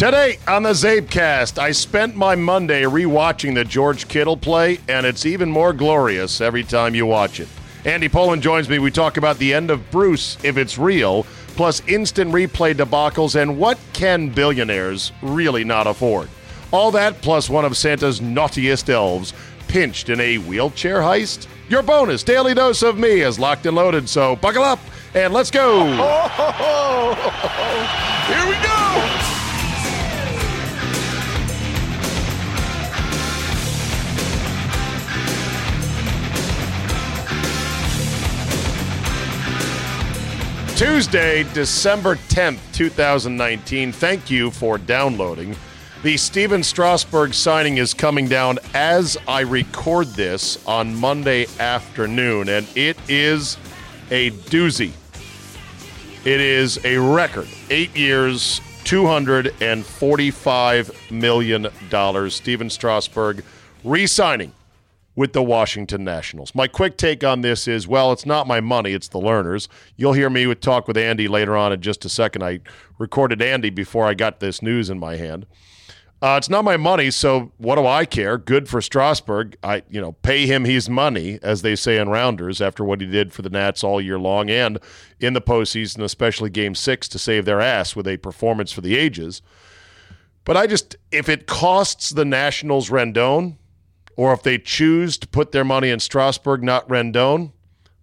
Today on the CzabeCast, I spent my Monday rewatching the George Kittle play, and it's even more glorious every time you watch it. Andy Pollin joins me. We talk about the end of Bruce, if it's real, plus instant replay debacles, and what can billionaires really not afford? All that plus one of Santa's naughtiest elves pinched in a wheelchair heist? Your bonus daily dose of me is locked and loaded, so buckle up and let's go. Here we go. Tuesday, December 10th, 2019. Thank you for downloading. The Stephen Strasburg signing is coming down as I record this on Monday afternoon, and it is a doozy. It is a record. Eight years, $245 million. Stephen Strasburg re signing with the Washington Nationals. My quick take on this is well, it's not my money, it's the Lerners. You'll hear me with talk with Andy later on in just a second. I recorded Andy before I got this news in my hand. Uh, it's not my money, so what do I care? Good for Strasburg. I, you know, pay him his money, as they say in Rounders, after what he did for the Nats all year long and in the postseason, especially Game Six, to save their ass with a performance for the ages. But I just, if it costs the Nationals Rendon, or if they choose to put their money in Strasburg, not Rendon.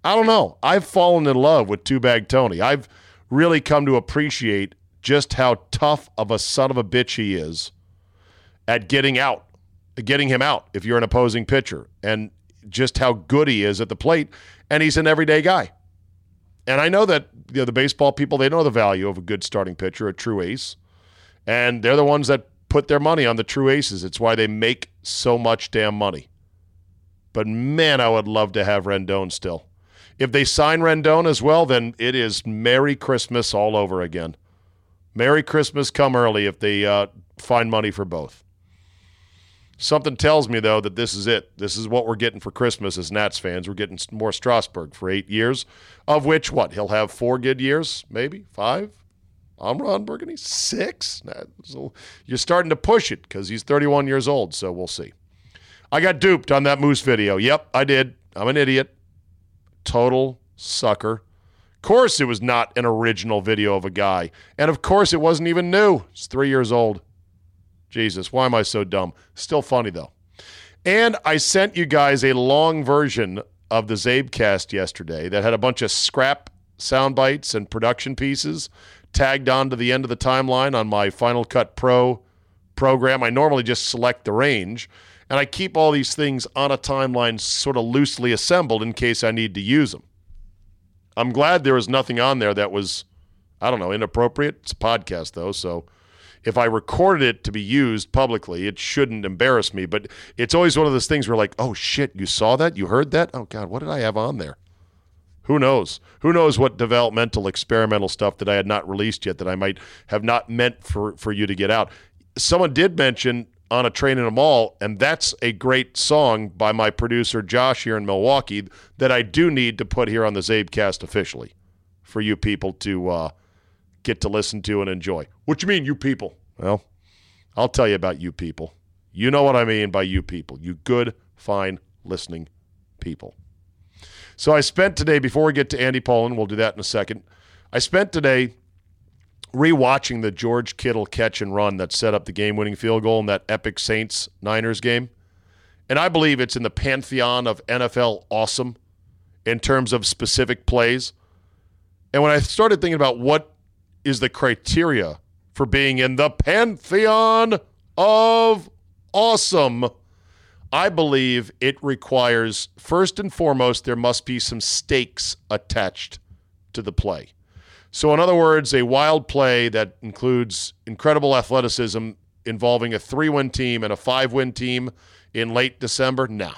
I don't know. I've fallen in love with Two Bag Tony. I've really come to appreciate just how tough of a son of a bitch he is at getting out, getting him out if you're an opposing pitcher, and just how good he is at the plate. And he's an everyday guy. And I know that you know, the baseball people, they know the value of a good starting pitcher, a true ace. And they're the ones that put their money on the true aces. It's why they make so much damn money. But man, I would love to have Rendon still. If they sign Rendon as well, then it is Merry Christmas all over again. Merry Christmas come early if they uh, find money for both. Something tells me, though, that this is it. This is what we're getting for Christmas as Nats fans. We're getting more Strasburg for eight years, of which, what, he'll have four good years, maybe five? I'm Ron Burgundy. Six? You're starting to push it because he's 31 years old, so we'll see. I got duped on that Moose video. Yep, I did. I'm an idiot. Total sucker. Of course, it was not an original video of a guy. And of course, it wasn't even new. It's three years old. Jesus, why am I so dumb? Still funny, though. And I sent you guys a long version of the CzabeCast yesterday that had a bunch of scrap sound bites and production pieces tagged on to the end of the timeline on my Final Cut Pro program. I normally just select the range, and I keep all these things on a timeline sort of loosely assembled in case I need to use them. I'm glad there was nothing on there that was, I don't know, inappropriate. It's a podcast, though, so if I recorded it to be used publicly, it shouldn't embarrass me. But it's always one of those things where, like, oh shit, you saw that? You heard that? Oh God, what did I have on there? Who knows? Who knows what developmental experimental stuff that I had not released yet that I might have not meant for, for you to get out. Someone did mention on a train in a mall, and that's a great song by my producer Josh here in Milwaukee that I do need to put here on the CzabeCast officially for you people to uh, get to listen to and enjoy. What you mean, you people? Well, I'll tell you about you people. You know what I mean by you people. You good, fine, listening people. So I spent today, before we get to Andy Pollin, we'll do that in a second. I spent today rewatching the George Kittle catch and run that set up the game winning field goal in that epic Saints Niners game. And I believe it's in the pantheon of NFL awesome in terms of specific plays. And when I started thinking about what is the criteria for being in the pantheon of awesome, I believe it requires, first and foremost, there must be some stakes attached to the play. So, in other words, a wild play that includes incredible athleticism involving a three win team and a five win team in late December, no.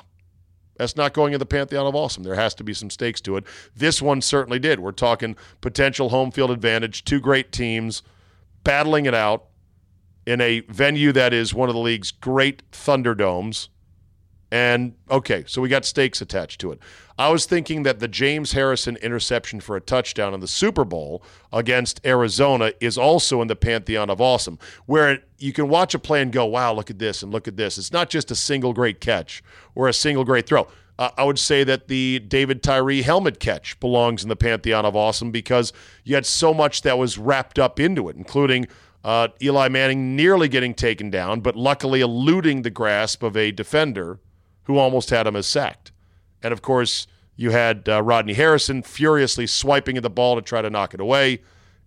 That's not going in the pantheon of awesome. There has to be some stakes to it. This one certainly did. We're talking potential home field advantage, two great teams battling it out in a venue that is one of the league's great Thunderdomes And okay, so we got stakes attached to it. I was thinking that the James Harrison interception for a touchdown in the Super Bowl against Arizona is also in the pantheon of awesome, where you can watch a play and go, wow, look at this and look at this. It's not just a single great catch or a single great throw. Uh, I would say that the David Tyree helmet catch belongs in the pantheon of awesome because you had so much that was wrapped up into it, including uh, Eli Manning nearly getting taken down, but luckily eluding the grasp of a defender who almost had him as sacked. And of course, you had uh, Rodney Harrison furiously swiping at the ball to try to knock it away,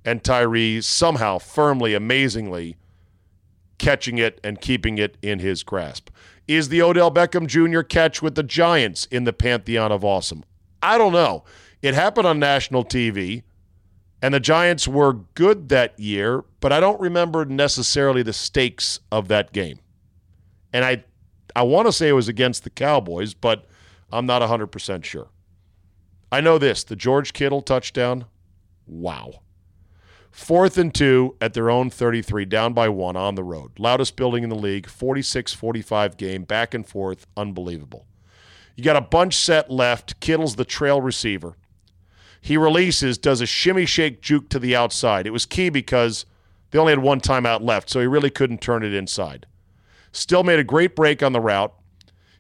and Tyree somehow, firmly, amazingly catching it and keeping it in his grasp. Is the Odell Beckham Jr. catch with the Giants in the pantheon of awesome? I don't know. It happened on national TV, and the Giants were good that year, but I don't remember necessarily the stakes of that game. And I I want to say it was against the Cowboys, but I'm not 100% sure. I know this the George Kittle touchdown. Wow. Fourth and two at their own 33, down by one on the road. Loudest building in the league, 46 45 game, back and forth. Unbelievable. You got a bunch set left. Kittle's the trail receiver. He releases, does a shimmy shake juke to the outside. It was key because they only had one timeout left, so he really couldn't turn it inside. Still made a great break on the route.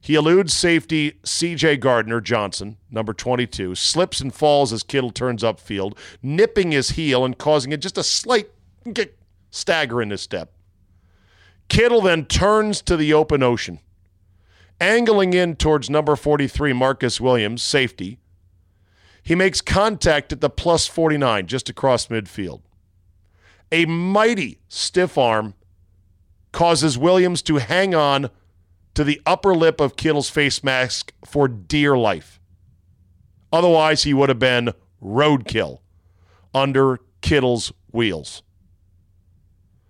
He eludes safety CJ Gardner Johnson, number 22, slips and falls as Kittle turns upfield, nipping his heel and causing it just a slight stagger in his step. Kittle then turns to the open ocean, angling in towards number 43, Marcus Williams, safety. He makes contact at the plus 49, just across midfield. A mighty stiff arm causes Williams to hang on to the upper lip of Kittle's face mask for dear life. Otherwise, he would have been roadkill under Kittle's wheels.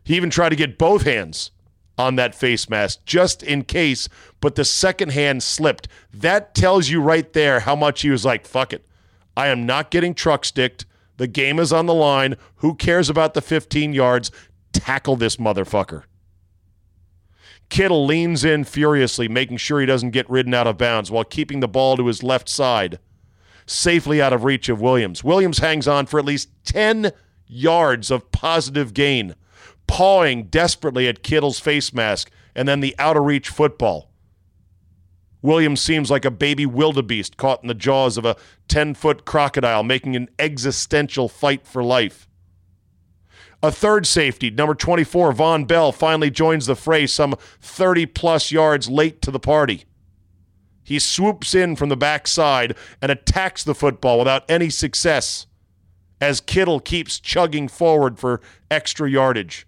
He even tried to get both hands on that face mask just in case, but the second hand slipped. That tells you right there how much he was like, fuck it. I am not getting truck sticked. The game is on the line. Who cares about the 15 yards? Tackle this motherfucker. Kittle leans in furiously, making sure he doesn't get ridden out of bounds while keeping the ball to his left side, safely out of reach of Williams. Williams hangs on for at least 10 yards of positive gain, pawing desperately at Kittle's face mask and then the out of reach football. Williams seems like a baby wildebeest caught in the jaws of a 10 foot crocodile, making an existential fight for life. A third safety, number 24, Vonn Bell, finally joins the fray some 30 plus yards late to the party. He swoops in from the backside and attacks the football without any success as Kittle keeps chugging forward for extra yardage.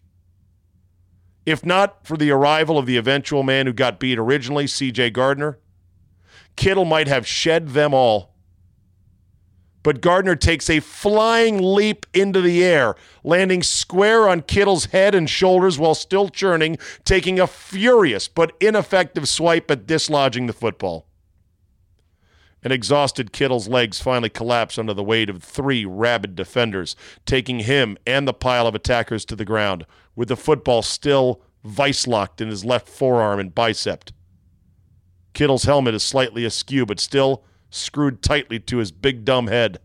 If not for the arrival of the eventual man who got beat originally, CJ Gardner, Kittle might have shed them all but Gardner takes a flying leap into the air, landing square on Kittle's head and shoulders while still churning, taking a furious but ineffective swipe at dislodging the football. An exhausted Kittle's legs finally collapse under the weight of three rabid defenders, taking him and the pile of attackers to the ground, with the football still vice locked in his left forearm and bicep. Kittle's helmet is slightly askew, but still screwed tightly to his big dumb head.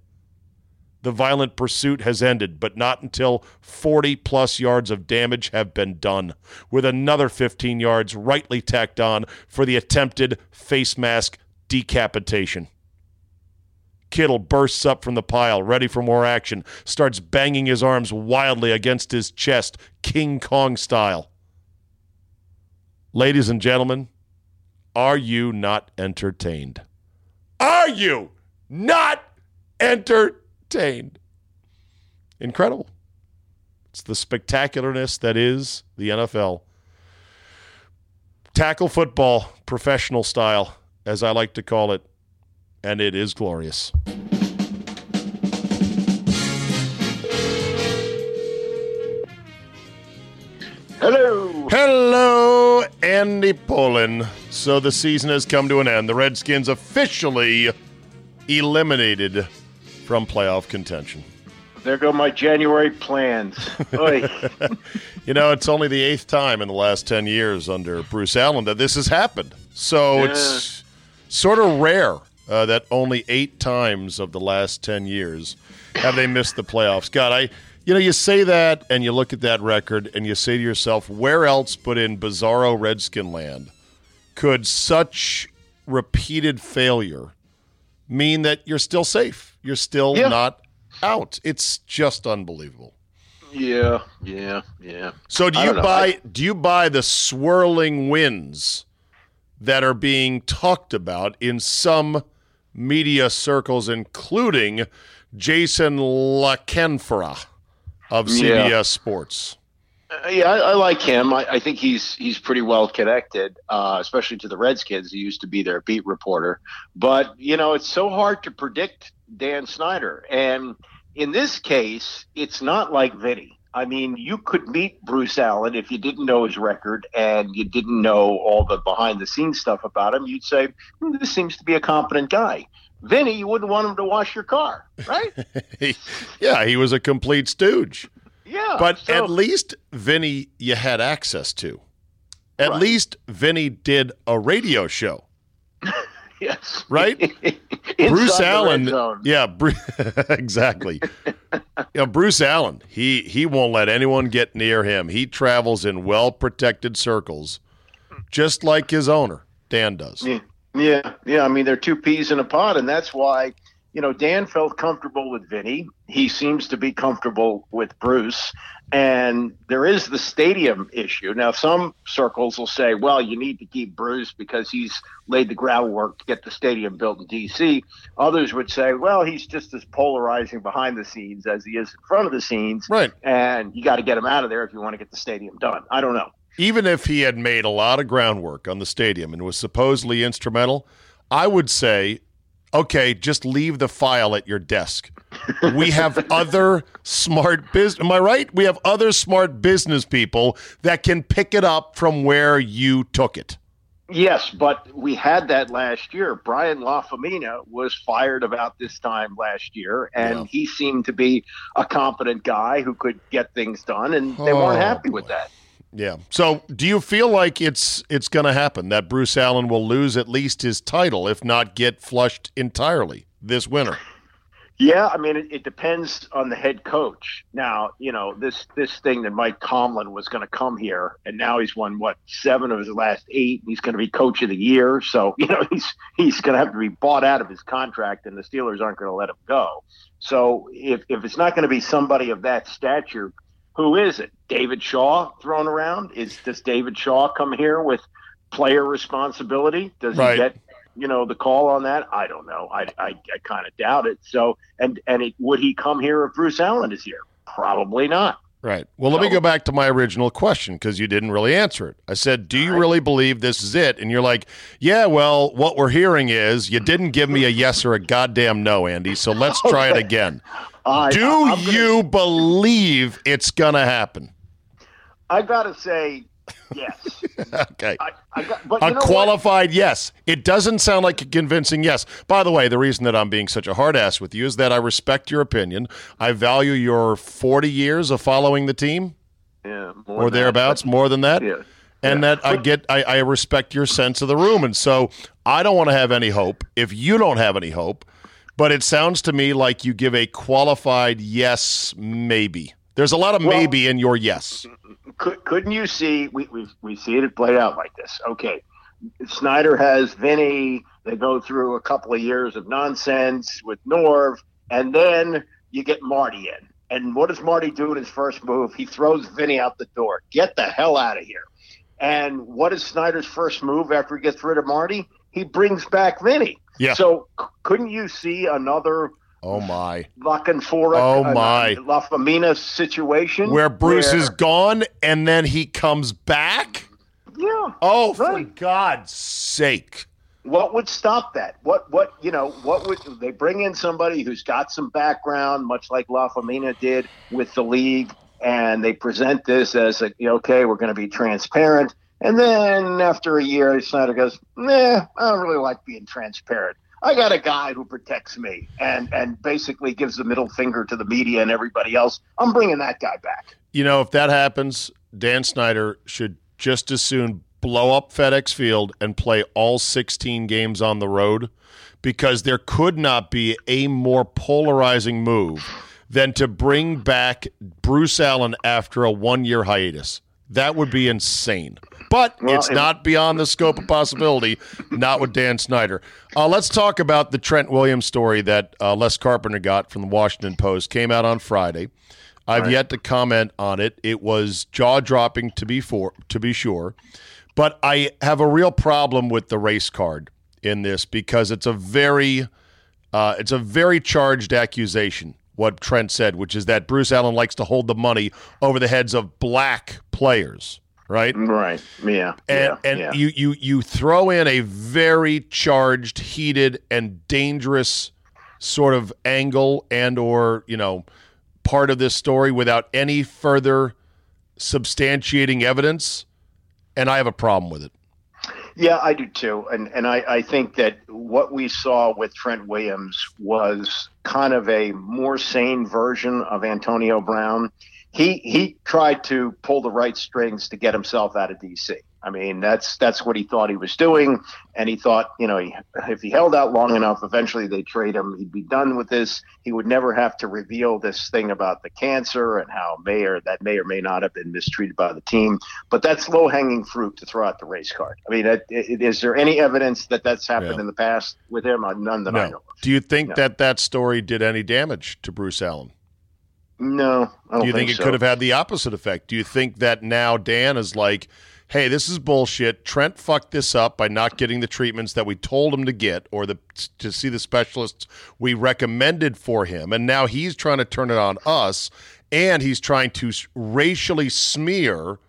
The violent pursuit has ended, but not until 40 plus yards of damage have been done, with another 15 yards rightly tacked on for the attempted face mask decapitation. Kittle bursts up from the pile, ready for more action, starts banging his arms wildly against his chest, King Kong style. Ladies and gentlemen, are you not entertained? Are you not entertained? Incredible. It's the spectacularness that is the NFL. Tackle football, professional style, as I like to call it, and it is glorious. Hello. Hello, Andy Pollin. So the season has come to an end. The Redskins officially eliminated from playoff contention. there go my January plans. you know, it's only the eighth time in the last 10 years under Bruce Allen that this has happened. So yeah. it's sort of rare uh, that only eight times of the last 10 years have they missed the playoffs. God, I. You know, you say that and you look at that record and you say to yourself, where else but in bizarro Redskin land could such repeated failure mean that you're still safe? You're still yeah. not out. It's just unbelievable. Yeah, yeah, yeah. So do you buy I, do you buy the swirling winds that are being talked about in some media circles, including Jason La of CBS yeah. Sports? Uh, yeah, I, I, like him. I, I, think he's he's pretty well connected, uh, especially to the Redskins. He used to be their beat reporter, but you know it's so hard to predict Dan Snyder, and in this case, it's not like Vinny. I mean, you could meet Bruce Allen if you didn't know his record and you didn't know all the behind the scenes stuff about him. You'd say, hmm, this seems to be a competent guy. Vinny, you wouldn't want him to wash your car, right? yeah, he was a complete stooge. Yeah. But so, at least Vinny you had access to. At right. least Vinny did a radio show. yes. Right? Bruce Allen. Yeah, exactly. you know, Bruce Allen, he he won't let anyone get near him. He travels in well-protected circles just like his owner, Dan does. Yeah. Yeah, yeah. I mean, they're two peas in a pod, and that's why you know, Dan felt comfortable with Vinny. He seems to be comfortable with Bruce. And there is the stadium issue. Now, some circles will say, well, you need to keep Bruce because he's laid the groundwork to get the stadium built in D.C. Others would say, well, he's just as polarizing behind the scenes as he is in front of the scenes. Right. And you got to get him out of there if you want to get the stadium done. I don't know. Even if he had made a lot of groundwork on the stadium and was supposedly instrumental, I would say okay, just leave the file at your desk. We have other smart business. Am I right? We have other smart business people that can pick it up from where you took it. Yes, but we had that last year. Brian Lafemina was fired about this time last year, and yeah. he seemed to be a competent guy who could get things done, and they oh, weren't happy with that. Yeah. So, do you feel like it's it's going to happen that Bruce Allen will lose at least his title, if not get flushed entirely this winter? Yeah, I mean, it, it depends on the head coach. Now, you know, this this thing that Mike Tomlin was going to come here, and now he's won what seven of his last eight. he's going to be coach of the year, so you know he's he's going to have to be bought out of his contract, and the Steelers aren't going to let him go. So if if it's not going to be somebody of that stature who is it? David Shaw thrown around? Is does David Shaw come here with player responsibility? Does right. he get you know the call on that? I don't know. I I, I kind of doubt it. So and and it, would he come here if Bruce Allen is here? Probably not. Right. Well, let me go back to my original question because you didn't really answer it. I said, Do you really believe this is it? And you're like, Yeah, well, what we're hearing is you didn't give me a yes or a goddamn no, Andy. So let's try okay. it again. Uh, Do gonna, you believe it's going to happen? I got to say, yes. okay. I, I got, but a qualified what? yes. It doesn't sound like a convincing yes. By the way, the reason that I'm being such a hard ass with you is that I respect your opinion. I value your 40 years of following the team. Yeah. or thereabouts, that. more than that. Yeah. And yeah. that I get, I, I respect your sense of the room. And so I don't want to have any hope. If you don't have any hope, but it sounds to me like you give a qualified yes, maybe. There's a lot of well, maybe in your yes. Could, couldn't you see? We, we, we see it played out like this. Okay. Snyder has Vinny. They go through a couple of years of nonsense with Norv, and then you get Marty in. And what does Marty do in his first move? He throws Vinny out the door. Get the hell out of here. And what is Snyder's first move after he gets rid of Marty? He brings back Vinny. Yeah. So c- couldn't you see another Oh my! La Canfora, oh my! Uh, Lafemina situation where Bruce where, is gone and then he comes back. Yeah. Oh, right. for God's sake! What would stop that? What what you know? What would they bring in somebody who's got some background, much like Lafemina did with the league, and they present this as a okay, we're going to be transparent. And then after a year, Snyder goes, "Nah, I don't really like being transparent. I got a guy who protects me and and basically gives the middle finger to the media and everybody else. I'm bringing that guy back. You know, if that happens, Dan Snyder should just as soon blow up FedEx Field and play all 16 games on the road because there could not be a more polarizing move than to bring back Bruce Allen after a one year hiatus. That would be insane. But well, it's not beyond the scope of possibility, not with Dan Snyder. Uh, let's talk about the Trent Williams story that uh, Les Carpenter got from the Washington Post. Came out on Friday. I've right. yet to comment on it. It was jaw dropping to be for to be sure, but I have a real problem with the race card in this because it's a very uh, it's a very charged accusation what Trent said, which is that Bruce Allen likes to hold the money over the heads of black players, right? Right. Yeah. And yeah, and yeah. you you you throw in a very charged, heated, and dangerous sort of angle and or you know part of this story without any further substantiating evidence, and I have a problem with it. Yeah, I do too. And and I, I think that what we saw with Trent Williams was kind of a more sane version of Antonio Brown. He he tried to pull the right strings to get himself out of DC. I mean, that's that's what he thought he was doing, and he thought, you know, he, if he held out long enough, eventually they'd trade him. He'd be done with this. He would never have to reveal this thing about the cancer and how may or that may or may not have been mistreated by the team. But that's low hanging fruit to throw out the race card. I mean, it, it, is there any evidence that that's happened yeah. in the past with him? Uh, none that no. I know. Of. Do you think no. that that story did any damage to Bruce Allen? No, Do you think, think it so. could have had the opposite effect? Do you think that now Dan is like? hey, this is bullshit. Trent fucked this up by not getting the treatments that we told him to get or the to see the specialists we recommended for him. And now he's trying to turn it on us and he's trying to racially smear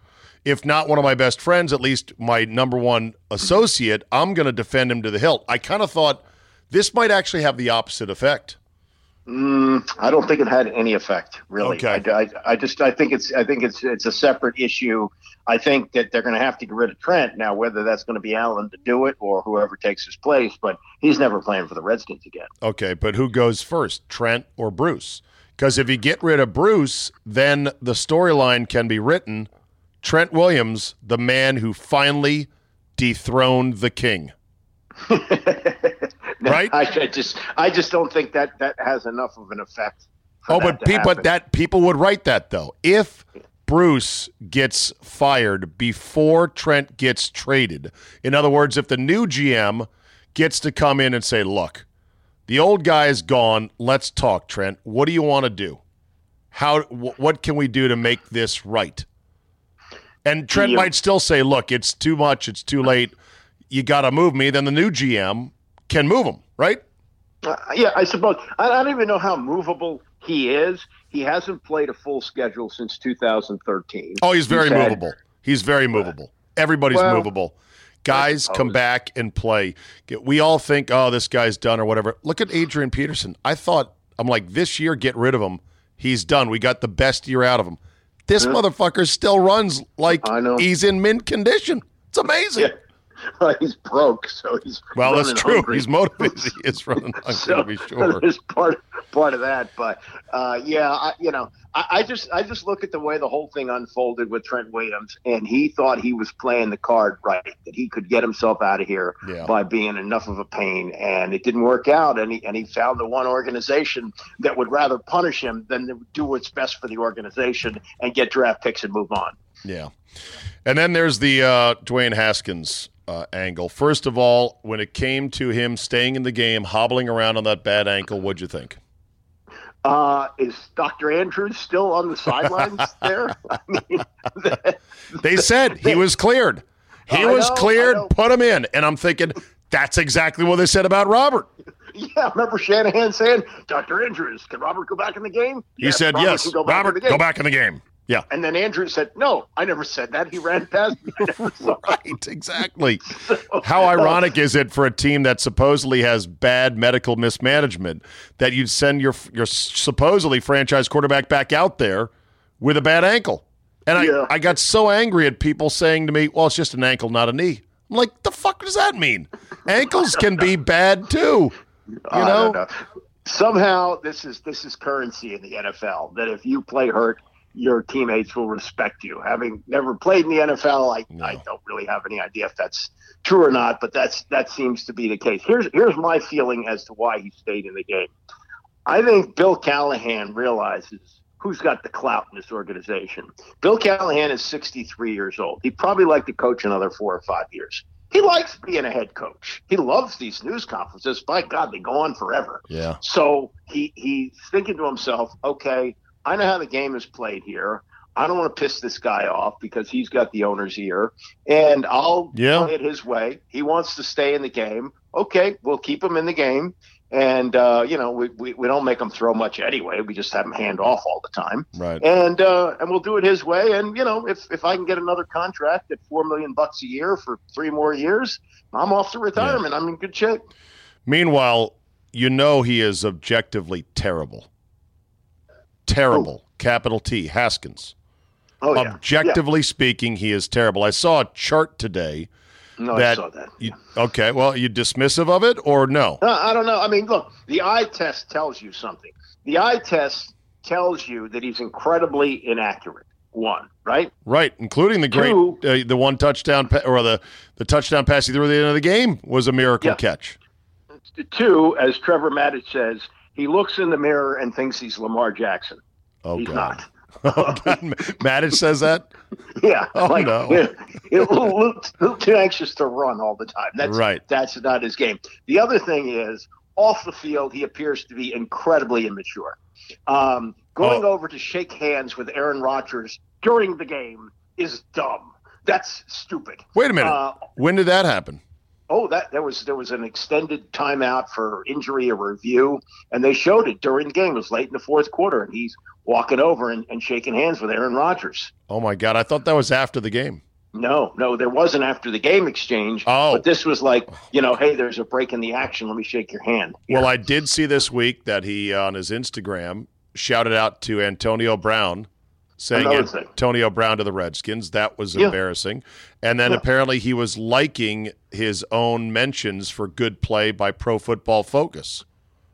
if not one of my best friends, at least my number one associate, I'm going to defend him to the hilt. I kind of thought this might actually have the opposite effect. Mm, I don't think it had any effect, really. Okay. I, I, I, just I think it's I think it's it's a separate issue. I think that they're going to have to get rid of Trent now. Whether that's going to be Allen to do it or whoever takes his place, but he's never playing for the Redskins again. Okay, but who goes first, Trent or Bruce? Because if you get rid of Bruce, then the storyline can be written: Trent Williams, the man who finally dethroned the king. right? I, I, just I just don't think that that has enough of an effect. Oh, but people that people would write that though. If Bruce gets fired before Trent gets traded, in other words, if the new GM gets to come in and say, "Look, the old guy is gone. Let's talk, Trent. What do you want to do? How? W- what can we do to make this right?" And Trent might still say, "Look, it's too much. It's too late. You got to move me." Then the new GM can move him, right? Uh, yeah, I suppose. I, I don't even know how movable he is. He hasn't played a full schedule since 2013. Oh, he's very he's movable. Had, he's very movable. Everybody's well, movable. Guys come back and play. We all think, oh, this guy's done or whatever. Look at Adrian Peterson. I thought, I'm like, this year, get rid of him. He's done. We got the best year out of him. This yeah. motherfucker still runs like he's in mint condition. It's amazing. Yeah. he's broke, so he's well. That's true. Hungry. He's motivated. he is running hungry so, to be sure. There's part part of that, but uh, yeah, I, you know, I, I, just I just look at the way the whole thing unfolded with Trent Williams, and he thought he was playing the card right, that he could get himself out of here yeah. by being enough of a pain, and it didn't work out, and he and he found the one organization that would rather punish him than do what's best for the organization and get draft picks and move on. Yeah. And then there's the uh, Dwayne Haskins uh, angle. First of all, when it came to him staying in the game, hobbling around on that bad ankle, what'd you think? Uh, is Dr. Andrews still on the sidelines there? I mean, they said he was cleared. He I was know, cleared. Put him in, and I'm thinking that's exactly what they said about Robert. Yeah, remember Shanahan saying, "Dr. Andrews, can Robert go back in the game?" He said, Robert "Yes, go Robert, go back in the game." Yeah. And then Andrew said, "No, I never said that. He ran past me." right, exactly. so, How uh, ironic is it for a team that supposedly has bad medical mismanagement that you'd send your your supposedly franchise quarterback back out there with a bad ankle? And I, yeah. I got so angry at people saying to me, "Well, it's just an ankle, not a knee." I'm like, the fuck does that mean? Ankles can be bad too. You I know? know. Somehow this is this is currency in the NFL. That if you play hurt, your teammates will respect you. Having never played in the NFL, I, No. I don't really have any idea if that's true or not, but that's that seems to be the case. Here's here's my feeling as to why he stayed in the game. I think Bill Callahan realizes who's got the clout in this organization. Bill Callahan is 63 years old. He'd probably like to coach another four or five years. He likes being a head coach. He loves these news conferences. By God, they go on forever. Yeah. So he he's thinking to himself, okay, I know how the game is played here. I don't want to piss this guy off because he's got the owner's ear, and I'll Yeah. play it his way. He wants to stay in the game. Okay, we'll keep him in the game, and uh, you know we, we we don't make him throw much anyway. We just have him hand off all the time, Right. and uh, and we'll do it his way. And you know if if I can get another contract at four million bucks a year for three more years, I'm off to retirement. I'm in good shape. Meanwhile, you know he is objectively terrible. Terrible. Capital T. Haskins. Oh yeah, Objectively speaking, he is terrible. I saw a chart today. No, that I saw that. you, okay, well, you dismissive of it or no? Uh, I don't know. I mean, look, the eye test tells you something. The eye test tells you that he's incredibly inaccurate. One, right? Right, including the great Two- uh, the one touchdown pa- or the the touchdown pass he threw at the end of the game was a miracle Yeah. catch. Two, as Trevor Matich says, he looks in the mirror and thinks he's Lamar Jackson. Oh he's god. not. Oh god. Matich says that? Yeah. Oh, like, no. yeah, a little, little, little too anxious to run all the time. That's Right. That's not his game. The other thing is, off the field, he appears to be incredibly immature. Um, going Oh. over to shake hands with Aaron Rodgers during the game is dumb. That's stupid. Wait a minute. Uh, when did that happen? Oh, that there was there was an extended timeout for injury or review, and they showed it during the game. It was late in the fourth quarter, and he's walking over and, and shaking hands with Aaron Rodgers. Oh my god, I thought that was after the game. No, no, there wasn't after the game exchange. Oh. but this was like, you know, hey, there's a break in the action. Let me shake your hand. Well, I did see this week that he on his Instagram shouted out to Antonio Brown, saying Antonio Brown to the Redskins. That was Yeah. embarrassing. And then Yeah. apparently he was liking his own mentions for good play by Pro Football Focus,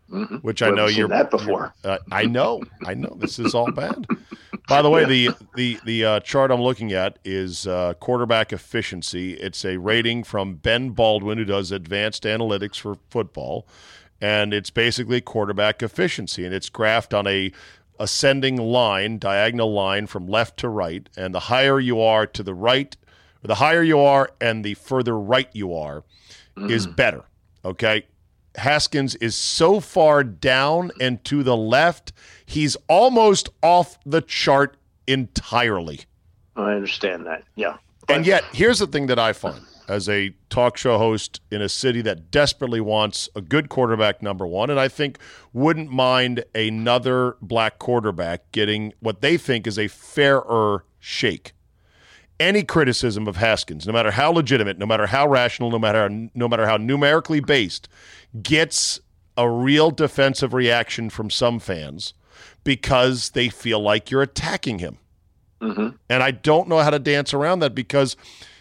Mhm. which I know you're. that before. Uh, I know, I know. This is all bad. By the way, the the the uh, chart I'm looking at is uh, quarterback efficiency. It's a rating from Ben Baldwin, who does advanced analytics for football, and it's basically quarterback efficiency, and it's graphed on a ascending line, diagonal line from left to right, and the higher you are to the right, or the higher you are, and the further right you are, is mm. better. Okay. Haskins is so far down and to the left, he's almost off the chart entirely. I understand that. Yeah. And yet, here's the thing that I find as a talk show host in a city that desperately wants a good quarterback, number one, and I think wouldn't mind another black quarterback getting what they think is a fairer shake. Any criticism of Haskins, no matter how legitimate, no matter how rational, no matter no matter how numerically based, gets a real defensive reaction from some fans because they feel like you're attacking him. hmm And I don't know how to dance around that because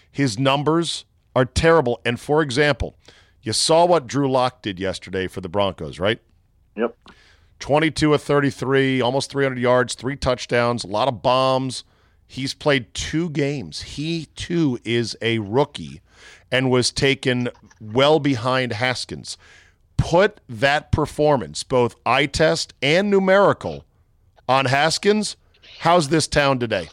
his numbers are terrible. And for example, you saw what Drew Lock did yesterday for the Broncos, right? Yep. 22 of 33, almost 300 yards, three touchdowns, a lot of bombs. He's played two games. He too is a rookie and was taken well behind Haskins. Put that performance, both eye test and numerical, on Haskins. How's this town today?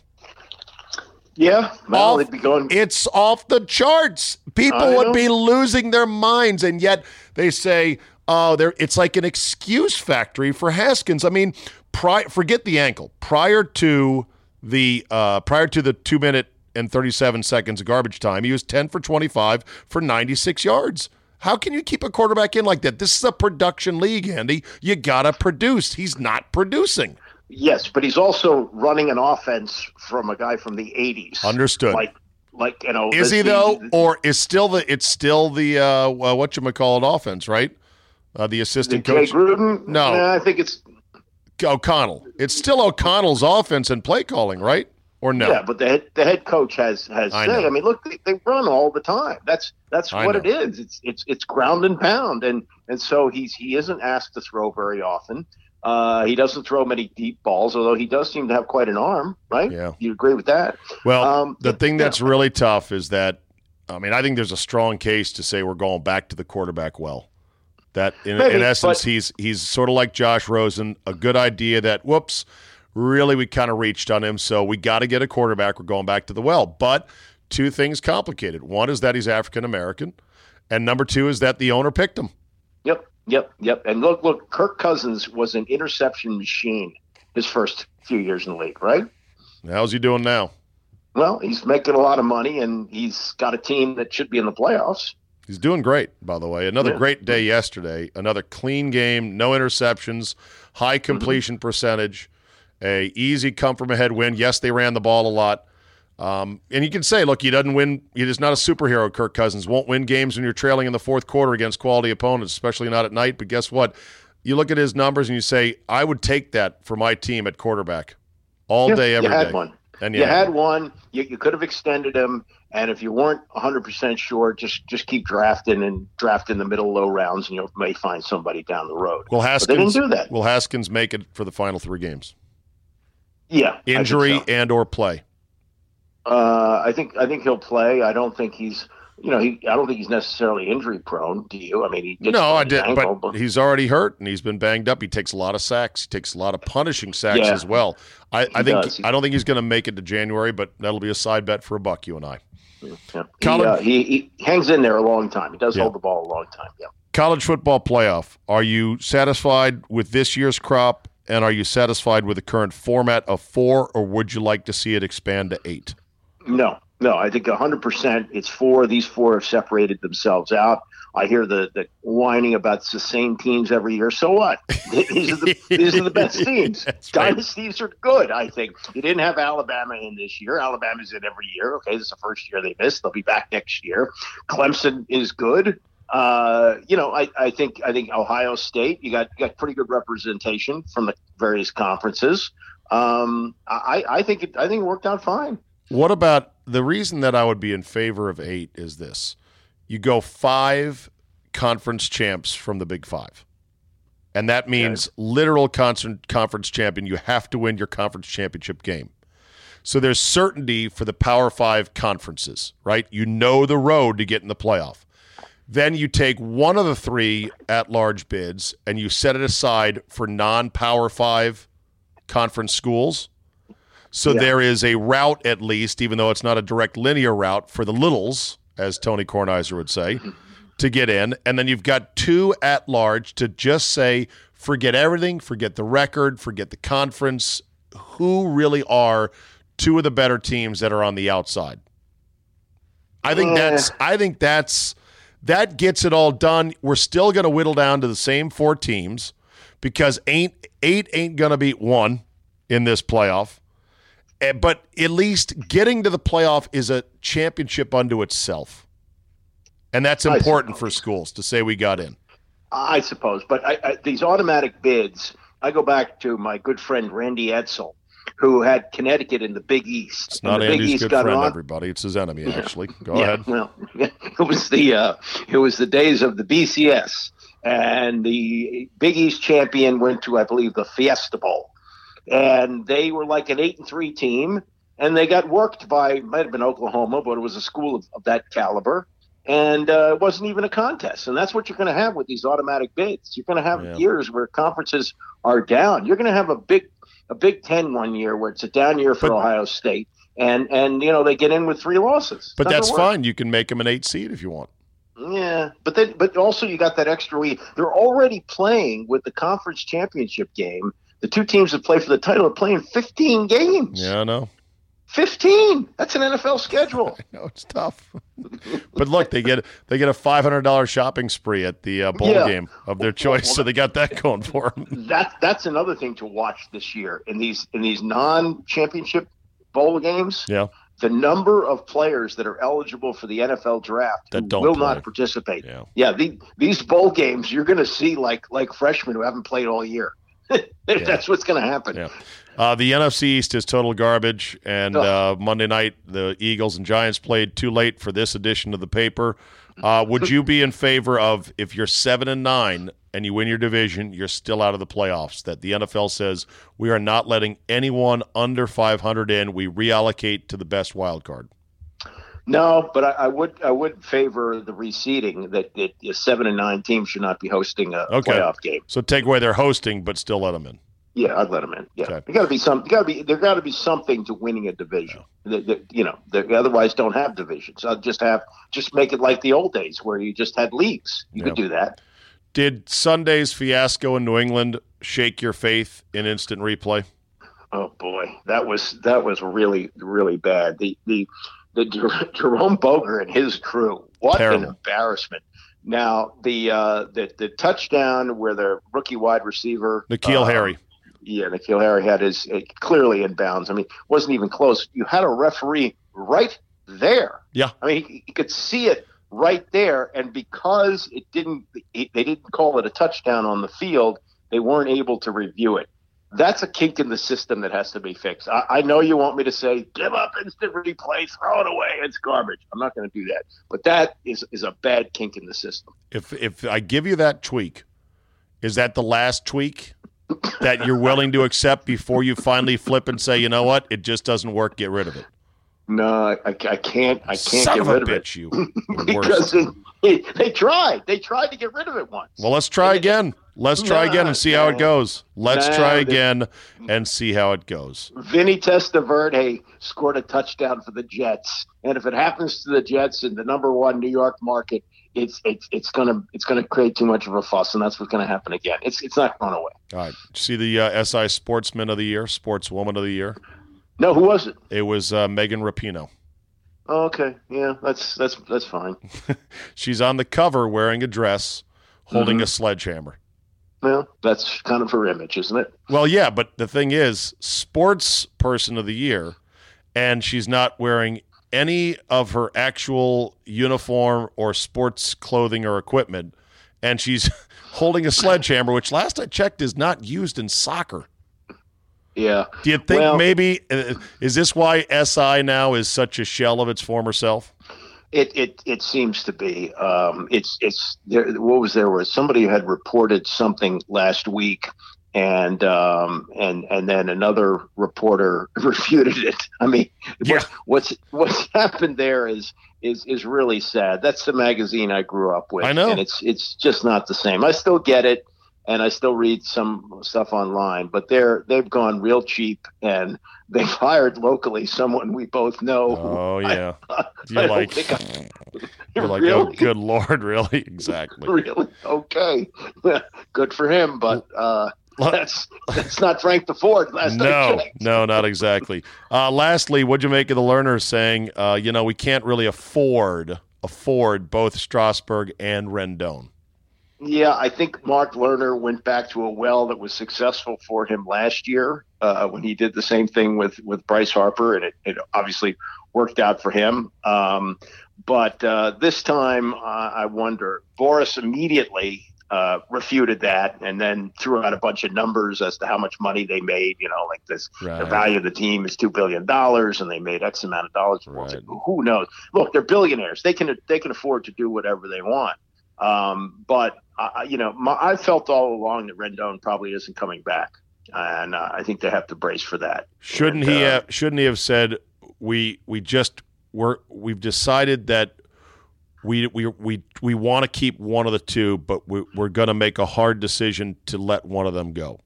Yeah. Well, Off- going. It's off the charts. People I would know. be losing their minds, and yet they say, "Oh, there." It's like an excuse factory for Haskins. I mean, pri- forget the ankle. Prior to the uh, prior to the two minute and thirty seven seconds of garbage time, he was ten for twenty five for ninety six yards. How can you keep a quarterback in like that? This is a production league, Andy. You gotta produce. He's not producing. Yes, but he's also running an offense from a guy from the '80s. Understood. Like, like you know, Is the- he though, the- or is still the? It's still the uh, what you call it offense, right? Uh, the the assistant Jay coach Gruden? No. Nah, I think it's O'Connell. It's still O'Connell's offense and play calling, right? or no? Yeah, but the head, the head coach has has I say. I mean, look, they, they run all the time. That's that's I what know. it is. It's it's it's ground and pound, and and so he's he isn't asked to throw very often. Uh, he doesn't throw many deep balls, although he does seem to have quite an arm, right? Yeah. You agree with that? Well, Um, the yeah, thing yeah. that's really tough is that, I mean, I think there's a strong case to say we're going back to the quarterback well. That in, Maybe, in essence, but- he's he's sort of like Josh Rosen. A good idea that whoops, really we kind of reached on him, so we got to get a quarterback. We're going back to the well. But two things complicated. One is that he's African American, and number two is that the owner picked him. Yep, yep, yep. And look, look, Kirk Cousins was an interception machine his first few years in the league, right? How's he doing now? Well, he's making a lot of money, and he's got a team that should be in the playoffs. He's doing great, by the way. Another Yeah. great day yesterday. Another clean game, no interceptions, high Mm-hmm. completion percentage, a easy come from ahead win. Yes, they ran the ball a lot. Um, and you can say, look, he doesn't win. He is not a superhero. Kirk Cousins won't win games when you're trailing in the fourth quarter against quality opponents, especially not at night. But guess what? You look at his numbers and you say, I would take that for my team at quarterback all Yeah, day, every you had day. one. And You yeah, had one. You, you could have extended him, and if you weren't 100 percent sure, just just keep drafting and draft in the middle low rounds, and you may find somebody down the road. will But they didn't do that. will Haskins make it for the final three games? Yeah, Injury so. and or play. Uh, I think I think he'll play. I don't think he's. You know, he. I don't think he's necessarily injury prone. Do you? I mean, he gets No, I did, ankle, but he's already hurt and he's been banged up. He takes a lot of sacks. He takes a lot of punishing sacks Yeah. as well. I, I think does. I don't think he's going to make it to January, but that'll be a side bet for a buck. You and I. yeah. he, uh, he, he hangs in there a long time. He does Yeah. hold the ball a long time. Yeah. College football playoff. Are you satisfied with this year's crop, and are you satisfied with the current format of four, or would you like to see it expand to eight? No, no, I think 100% it's four. These four have separated themselves out. I hear the, the whining about the same teams every year. So what? these, are the, these are the best teams. That's right. Dynasties are good, I think. You didn't have Alabama in this year. Alabama's in every year. Okay, this is the first year they missed. They'll be back next year. Clemson is good. Uh, you know, I, I think I think Ohio State. You got you got pretty good representation from the various conferences. Um, I, I think it I think it worked out fine. What about the reason that I would be in favor of eight is this: you go five conference champs from the Big Five, and that means literal con- conference champion. You have to win your conference championship game. So there's certainty for the Power Five conferences, right? You know the road to get in the playoff. Then you take one of the three at large bids and you set it aside for non Power Five conference schools. So Yeah. there is a route, at least, even though it's not a direct linear route for the littles, as Tony Kornheiser would say, to get in. And then you've got two at large to just say, forget everything, forget the record, forget the conference. Who really are two of the better teams that are on the outside? I think Yeah. that's I think that's that gets it all done. We're still going to whittle down to the same four teams because ain't eight ain't going to beat one in this playoff. Eh, But at least getting to the playoff is a championship unto itself. And that's important for schools to say we got in. I suppose, but I, I, these automatic bids. I go back to my good friend Randy Edsall, who had Connecticut in the Big East. It's not the Big Andy's East good got friend, on- everybody. It's his enemy, actually. Go yeah, ahead. Well, it was the uh, it was the days of the BCS, and the Big East champion went to, I believe, the Fiesta Bowl, and they were like an eight and three team, and they got worked by might have been Oklahoma, but it was a school of, of that caliber. And uh, it wasn't even a contest, and that's what you're going to have with these automatic bids. You're going to have Yeah. years where conferences are down. You're going to have a big, a Big Ten one year where it's a down year for But- Ohio State, and and you know they get in with three losses. But that's fine. You can make them an eight seed if you want. Yeah, but then, but also you got that extra week. They're already playing with the conference championship game. The two teams that play for the title are playing 15 games. Yeah, I know. 15. That's an NFL schedule. No, it's tough. but look, they get they get a five hundred dollar shopping spree at the uh, bowl Yeah. game of their choice, so they got that going for them. that that's another thing to watch this year in these in these non-championship bowl games. Yeah, The number of players that are eligible for the NFL draft That who don't will play. not participate. yeah. Yeah, the, these bowl games you're going to see like like freshmen who haven't played all year. That's what's going to happen. Yeah. Uh, the NFC East is total garbage, and uh, Monday night the Eagles and Giants played too late for this edition of the paper. Uh, would you be in favor of if you're seven and nine and you win your division, you're still out of the playoffs? That the NFL says we are not letting anyone under 500 in. We reallocate to the best wild card. No, but I, I, would I would favor the reseeding that, that seven and nine team should not be hosting a okay. playoff game. So take away their hosting, but still let them in. Yeah, I'd let them in. Yeah, okay. there got to be some. Got to be there. Got to be something to winning a division. Yeah. That, you know, they otherwise don't have divisions. I'll just have just make it like the old days where you just had leagues. You yeah. could do that. Did Sunday's fiasco in New England shake your faith in instant replay? Oh boy, that was that was really really bad. The the the Jerome Boger and his crew. What Terrible. an embarrassment! Now the uh, the the touchdown where the rookie wide receiver N'Keal uh, Harry yeah, N'Keal Harry had his uh, clearly in bounds. I mean, wasn't even close. You had a referee right there. Yeah, I mean, he, he could see it right there, and because it didn't, it, they didn't call it a touchdown on the field. They weren't able to review it. That's a kink in the system that has to be fixed. I, I know you want me to say, give up instant replay, throw it away, it's garbage. I'm not going to do that. But that is, is a bad kink in the system. If if I give you that tweak, is that the last tweak? that you're willing to accept before you finally flip and say, you know what, it just doesn't work. Get rid of it. No, I, I can't. I can't Son get rid of, it. You because it, they tried. They tried to get rid of it once. Well, let's try again. Let's try again and see how it goes. Let's try again and see how it goes. Vinny Testaverde scored a touchdown for the Jets, and if it happens to the Jets in the number one New York market, it's it's it's gonna it's gonna create too much of a fuss, and that's what's gonna happen again. It's it's not going away. All right. See the uh, SI Sportsman of the Year, Sportswoman of the Year. No, who was it? It was uh, Megan Rapinoe. Oh, okay. Yeah, that's that's that's fine. She's on the cover wearing a dress, holding mm-hmm. a sledgehammer. Well, that's kind of her image, isn't it? Well, yeah, but the thing is, sports person of the year, and she's not wearing any of her actual uniform or sports clothing or equipment, and she's holding a sledgehammer, which last I checked is not used in soccer. Yeah. Do you think well, maybe uh, is this why SI now is such a shell of its former self? It it it seems to be. Um, it's it's there. What was there was somebody had reported something last week and um, and and then another reporter refuted it. I mean, yeah. what's what's happened there is is is really sad. That's the magazine I grew up with. I know, and it's it's just not the same. I still get it, and I still read some stuff online, but they're they've gone real cheap, and they've hired locally someone we both know. Oh yeah, I, you're I like. I, you're like, oh, really? oh, good lord, really? Exactly. really? Okay. good for him, but uh, that's that's not Frank Deford. Last no, no, not exactly. Uh, lastly, what'd you make of the Lerners saying, uh, you know, we can't really afford afford both Strasburg and Rendon? Yeah, I think Mark Lerner went back to a well that was successful for him last year uh, when he did the same thing with with Bryce Harper, and it, it obviously worked out for him. Um, but uh, this time, uh, I wonder. Boras immediately uh, refuted that and then threw out a bunch of numbers as to how much money they made. You know, like this, right. the value of the team is two billion dollars, and they made X amount of dollars. Right. Who knows? Look, they're billionaires. They can they can afford to do whatever they want. Um, but uh, you know, my, I felt all along that Rendon probably isn't coming back, and uh, I think they have to brace for that. Shouldn't and, he? Uh, have, shouldn't he have said we we just we're we've decided that we we we we want to keep one of the two, but we, we're going to make a hard decision to let one of them go.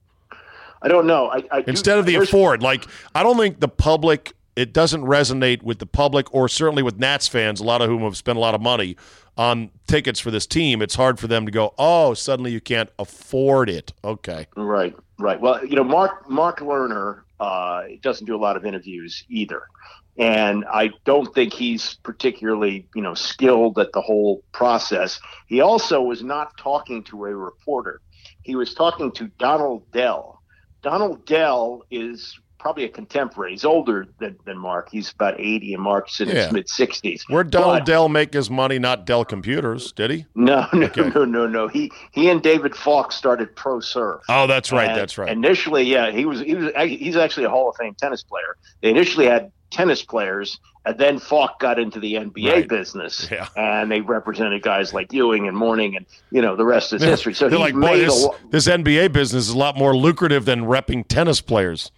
I don't know. I, I instead do, of the afford, like I don't think the public it doesn't resonate with the public or certainly with Nats fans, a lot of whom have spent a lot of money on tickets for this team. It's hard for them to go, oh, suddenly you can't afford it. Okay, right, right. Well, you know, Mark Mark Lerner uh, doesn't do a lot of interviews either and I don't think he's particularly, you know, skilled at the whole process. He also was not talking to a reporter. He was talking to Donald Dell. Donald Dell is probably a contemporary. He's older than, than Mark. He's about 80, and Mark's in Yeah. his mid 60s. Where'd Donald But- Dell make his money? Not Dell Computers, did he? No, no, Okay. no, no, no. He he and David Falk started ProServ. Oh, that's right. And that's right. Initially, yeah, he was he was he's actually a Hall of Fame tennis player. They initially had tennis players, and then Falk got into the NBA Right. business, Yeah. and they represented guys like Ewing and Mourning, and you know the rest is history. So They're he like, boy, made this, lo- this NBA business is a lot more lucrative than repping tennis players.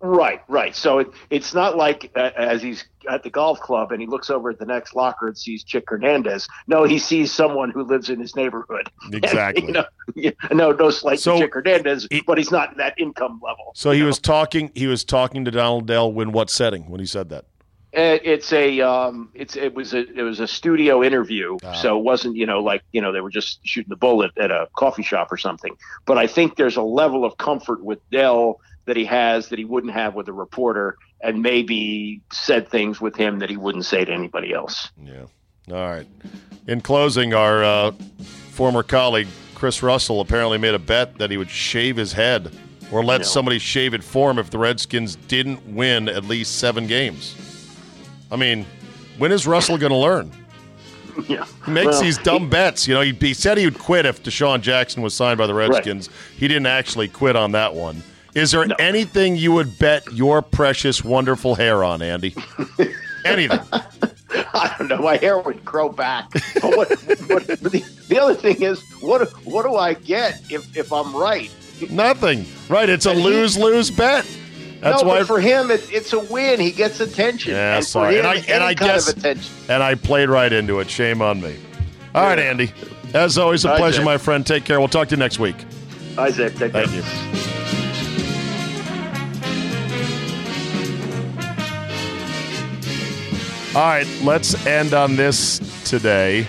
Right, right. So it, it's not like uh, as he's at the golf club and he looks over at the next locker and sees Chick Hernandez. No, he sees someone who lives in his neighborhood. Exactly. you know, no, no slight So Chick Hernandez, he- but he's not in that income level. So he was talking. He was talking to Donald Dell in what setting when he said that? Uh, It's a um, it's it was a it was a studio interview, Ah. so it wasn't you know like you know they were just shooting the bullet at a coffee shop or something. But I think there's a level of comfort with Dell that he has that he wouldn't have with a reporter, and maybe said things with him that he wouldn't say to anybody else. Yeah. All right. In closing, our uh, former colleague Chris Russell apparently made a bet that he would shave his head or let No. somebody shave it for him if the Redskins didn't win at least seven games. I mean, when is Russell going to learn? yeah, He makes Well, these dumb bets. You know, he, he said he would quit if DeSean Jackson was signed by the Redskins. He didn't actually quit on that one. Is there No. anything you would bet your precious, wonderful hair on, Andy? anything? I don't know. My hair would grow back. But what, what, the, the other thing is, what what do I get if, if I'm right? Nothing. Right. It's a lose lose bet. That's no, why. but for him, it, it's a win. He gets attention. Yeah, and sorry. Him, And I- and I guess- and I played right into it. Shame on me. All right, Andy. As always, a pleasure, my friend. Take care. We'll talk to you next week. Isaac, take care. Thank you. All right, let's end on this today.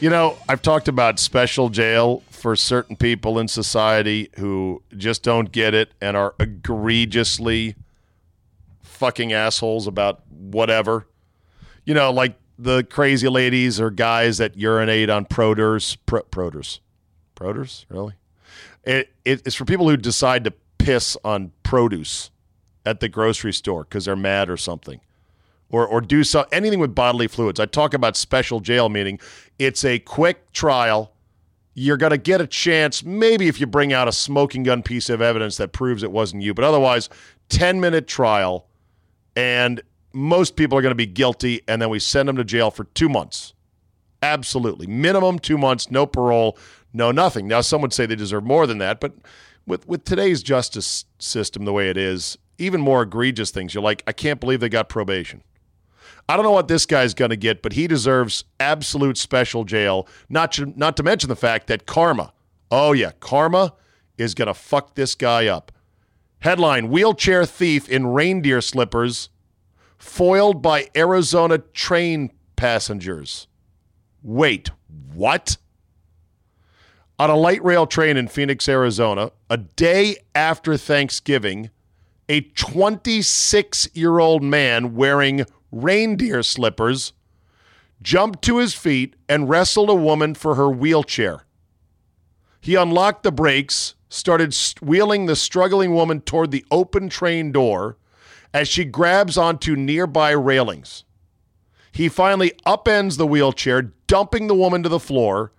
You know, I've talked about special jail for certain people in society who just don't get it and are egregiously fucking assholes about whatever. You know, like the crazy ladies or guys that urinate on produce. Pro, produce. Produce? Really? It, it, it's for people who decide to piss on produce at the grocery store because they're mad or something. Or, or do so, anything with bodily fluids. I talk about special jail, meaning it's a quick trial. You're to get a chance, maybe if you bring out a smoking gun piece of evidence that proves it wasn't you, but otherwise, 10 minute trial and most people are going to be guilty, and then we send them to jail for two months. Absolutely. Minimum two months, no parole, no nothing. Now, some would say they deserve more than that, but with, with today's justice system the way it is, even more egregious things, you're like, I can't believe they got probation. I don't know what this guy's going to get, but he deserves absolute special jail, not to, not to mention the fact that karma, oh, yeah, karma is going to fuck this guy up. Headline Wheelchair thief in reindeer slippers foiled by Arizona train passengers. Wait, what? On a light rail train in Phoenix, Arizona, a day after Thanksgiving, a 26 year old man wearing reindeer slippers jumped to his feet and wrestled a woman for her wheelchair. He unlocked the brakes, started wheeling the struggling woman toward the open train door as she grabs onto nearby railings. He finally upends the wheelchair, dumping the woman to the floor,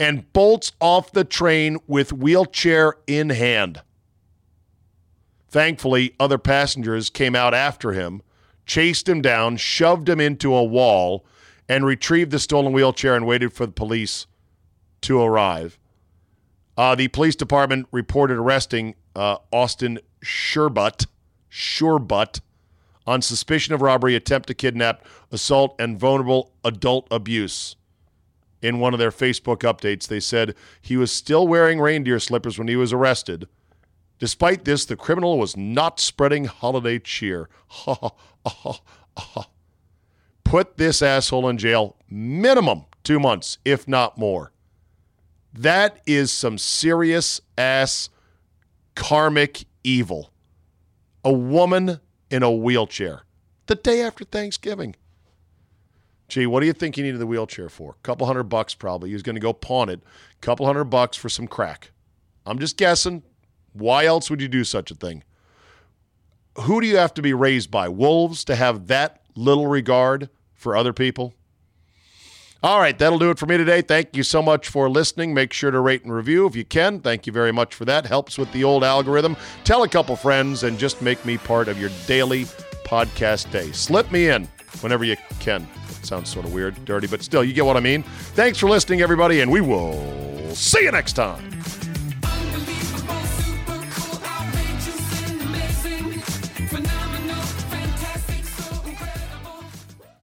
and bolts off the train with wheelchair in hand. Thankfully, other passengers came out after him, chased him down, shoved him into a wall, and retrieved the stolen wheelchair and waited for the police to arrive. Uh, the police department reported arresting uh, Austin Sherbutt, Sherbutt on suspicion of robbery, attempt to kidnap, assault, and vulnerable adult abuse. In one of their Facebook updates, they said he was still wearing reindeer slippers when he was arrested. Despite this, the criminal was not spreading holiday cheer. Put this asshole in jail minimum two months, if not more. That is some serious ass karmic evil. A woman in a wheelchair the day after Thanksgiving. Gee, what do you think he needed the wheelchair for? A couple hundred bucks probably. He was going to go pawn it. A couple hundred bucks for some crack. I'm just guessing. Why else would you do such a thing? Who do you have to be raised by? Wolves to have that little regard for other people? All right, that'll do it for me today. Thank you so much for listening. Make sure to rate and review if you can. Thank you very much for that. Helps with the old algorithm. Tell a couple friends and just make me part of your daily podcast day. Slip me in whenever you can. sounds sort of weird, dirty, but still, you get what I mean. Thanks for listening, everybody, and we will see you next time.